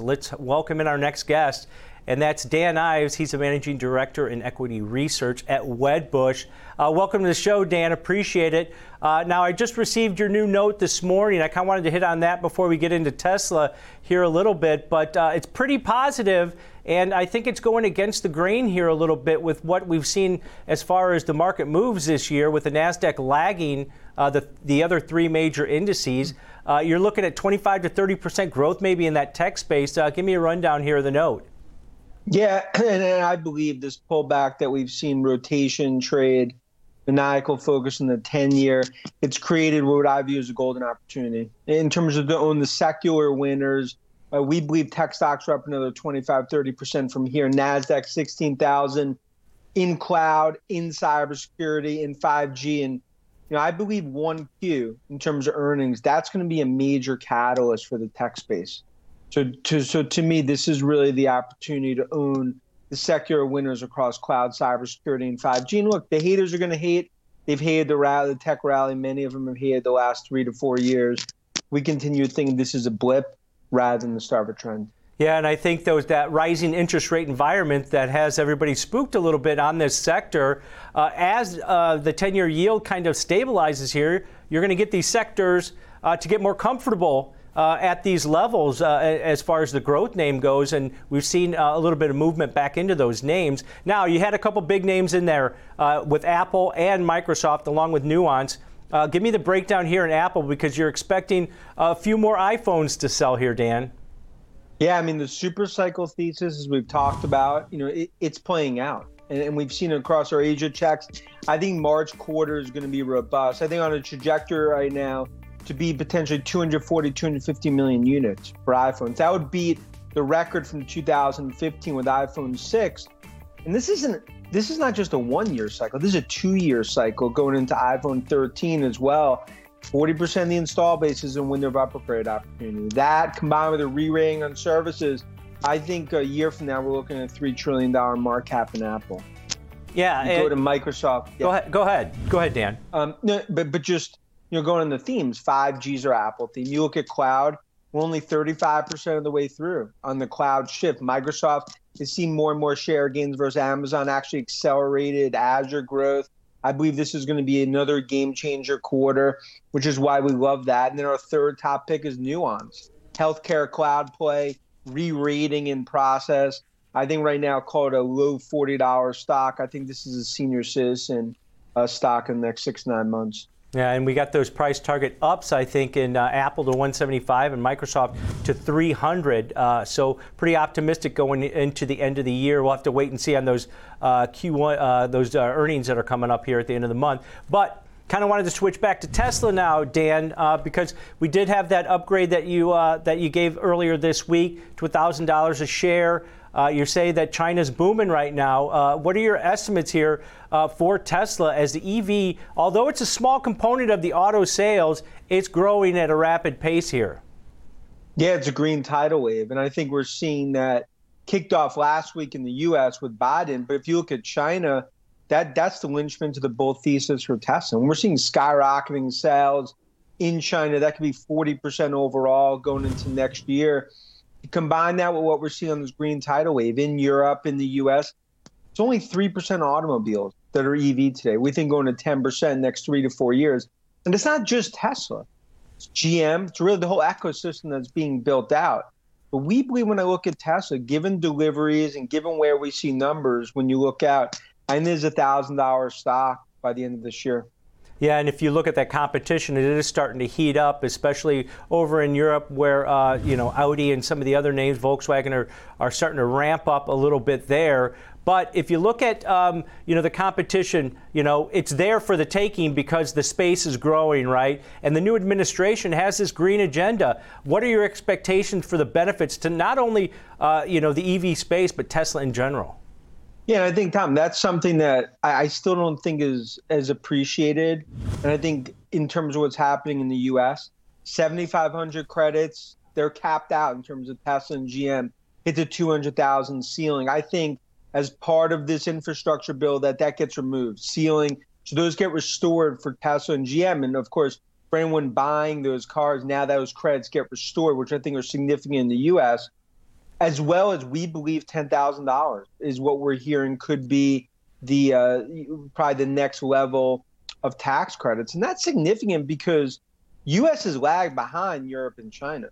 Let's welcome in our next guest, and that's Dan Ives. He's a managing director in equity research at Wedbush. Uh, welcome to the show, Dan. Appreciate it. Uh, now, I just received your new note this morning. I kind of wanted to hit on that before we get into Tesla here a little bit, but uh, it's pretty positive, and I think it's going against the grain here a little bit with what we've seen as far as the market moves this year, with the Nasdaq lagging the the other three major indices. Uh, you're looking at 25 to 30 percent growth, maybe in that tech space. Uh, give me a rundown here of the note. Yeah, and I believe this pullback that we've seen rotation trade, maniacal focus in the 10 year, it's created what I view as a golden opportunity. In terms of the own the secular winners, uh, we believe tech stocks are up another 25, 30% from here. NASDAQ 16,000 in cloud, in cybersecurity, in 5G. And, you know, I believe 1Q in terms of earnings, that's going to be a major catalyst for the tech space. So to so to me, this is really the opportunity to own the secular winners across cloud, cybersecurity, and 5G. And look, the haters are going to hate. They've hated the rally, the tech rally. Many of them have hated the last three to four years. We continue to think this is a blip rather than the start of a trend. Yeah, and I think those that rising interest rate environment that has everybody spooked a little bit on this sector. Uh, as uh, the 10-year yield kind of stabilizes here, you're going to get these sectors uh, to get more comfortable uh, at these levels uh, as far as the growth name goes, and we've seen uh, a little bit of movement back into those names. Now, you had a couple big names in there with Apple and Microsoft, along with Nuance. Give me the breakdown here in Apple because you're expecting a few more iPhones to sell here, Dan. Yeah, I mean the super cycle thesis, as we've talked about, you know, it, it's playing out, and, and, we've seen it across our Asia checks. I think March quarter is going to be robust. I think on a trajectory right now, to be potentially 240, 250 million units for iPhones. That would beat the record from 2015 with iPhone 6. And this isn't this is not just a one year cycle. This is a two year cycle going into iPhone 13 as well. 40% of the install base is a window of upgrade opportunity. That combined with a re-rating on services, I think a year from now we're looking at a three trillion dollar market cap in Apple. Yeah, go to Microsoft. Yeah. Go ahead. Go ahead. Go ahead, Dan. Um, no, but but just you know, going on the themes, 5G's or Apple theme. You look at cloud, we're only 35% of the way through on the cloud shift. Microsoft is seeing more and more share gains versus Amazon, actually accelerated Azure growth. I believe this is going to be another game changer quarter, which is why we love that. And then our third top pick is Nuance, healthcare cloud play, re-rating in process. I think right now call it a low $40 stock. I think this is a senior citizen uh, stock in the next six, nine months. Yeah, and we got those price target ups, I think, in uh, Apple to 175 and Microsoft to 300. Uh, so pretty optimistic going into the end of the year. We'll have to wait and see on those uh, Q1, uh, those uh, earnings that are coming up here at the end of the month. But kind of wanted to switch back to Tesla now, Dan, uh, because we did have that upgrade that you that you gave earlier this week to $1,000 a share. Uh, you say that China's booming right now. Uh, what are your estimates here uh, for Tesla as the EV, although it's a small component of the auto sales, it's growing at a rapid pace here? Yeah, it's a green tidal wave. And I think we're seeing that kicked off last week in the U.S. with Biden. But if you look at China, that that's the linchpin to the bull thesis for Tesla. And we're seeing skyrocketing sales in China. That could be 40% overall going into next year combine that with what we're seeing on this green tidal wave in Europe, in the US, it's only 3% automobiles that are EV today. We think going to 10% next three to four years. And it's not just Tesla, it's GM, it's really the whole ecosystem that's being built out. But we believe when I look at Tesla, given deliveries and given where we see numbers, when you look out, Think there's a thousand dollar stock by the end of this year. Yeah, and if you look at that competition, it is starting to heat up, especially over in Europe, where uh, you know Audi and some of the other names, Volkswagen, are are starting to ramp up a little bit there. But if you look at um, you know the competition, you know it's there for the taking because the space is growing, right? And the new administration has this green agenda. What are your expectations for the benefits to not only uh, you know the EV space but Tesla in general? Yeah, I think Tom, that's something that I, I still don't think is as appreciated. And I think in terms of what's happening in the U.S., 7,500 credits, they're capped out in terms of Tesla and GM. It's a 200,000 ceiling. I think as part of this infrastructure bill that that gets removed, ceiling, so those get restored for Tesla and GM. And of course, for anyone buying those cars, now those credits get restored, which I think are significant in the U.S. as well as we believe $10,000 is what we're hearing could be the uh, probably the next level of tax credits. And that's significant because US has lagged behind Europe and China.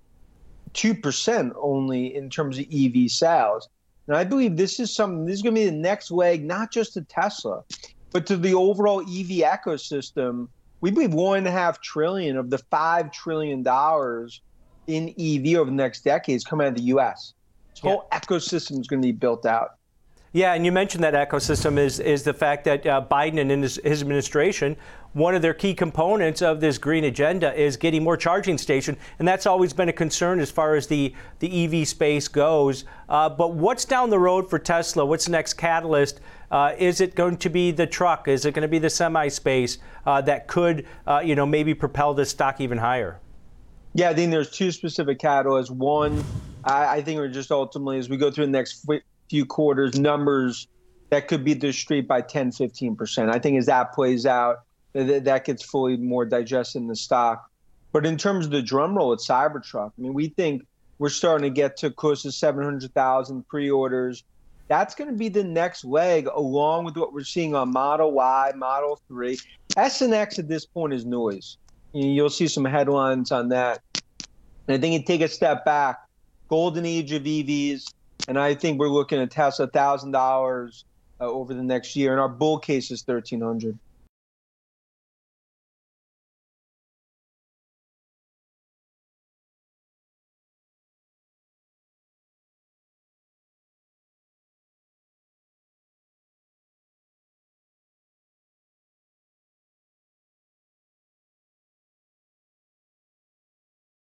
2% only in terms of EV sales. And I believe this is something, this is going to be the next leg, not just to Tesla, but to the overall EV ecosystem. We believe one and a half trillion of the five trillion dollars in EV over the next decade is coming out of the US. Yeah. whole ecosystem is going to be built out. Yeah, and you mentioned that ecosystem is is the fact that uh, Biden and his, his, administration, one of their key components of this green agenda is getting more charging station, and that's always been a concern as far as the the EV space goes. Uh, but what's down the road for Tesla? What's the next catalyst? Uh, is it going to be the truck? Is it going to be the semi space uh, that could, uh, you know, maybe propel this stock even higher? Yeah, I think there's two specific catalysts. One, I, I think we're just ultimately as we go through the next few quarters numbers that could beat the street by 10, 15%. I think as that plays out, that, that gets fully more digested in the stock. But in terms of the drum roll at Cybertruck, I mean, we think we're starting to get to close to 700,000 pre-orders. That's going to be the next leg, along with what we're seeing on Model Y, Model 3. S and X at this point is noise. You'll see some headlines on that. And I think you take a step back. Golden age of EVs, and I think we're looking at Tesla thousand dollars uh, over the next year, and our bull case is thirteen hundred.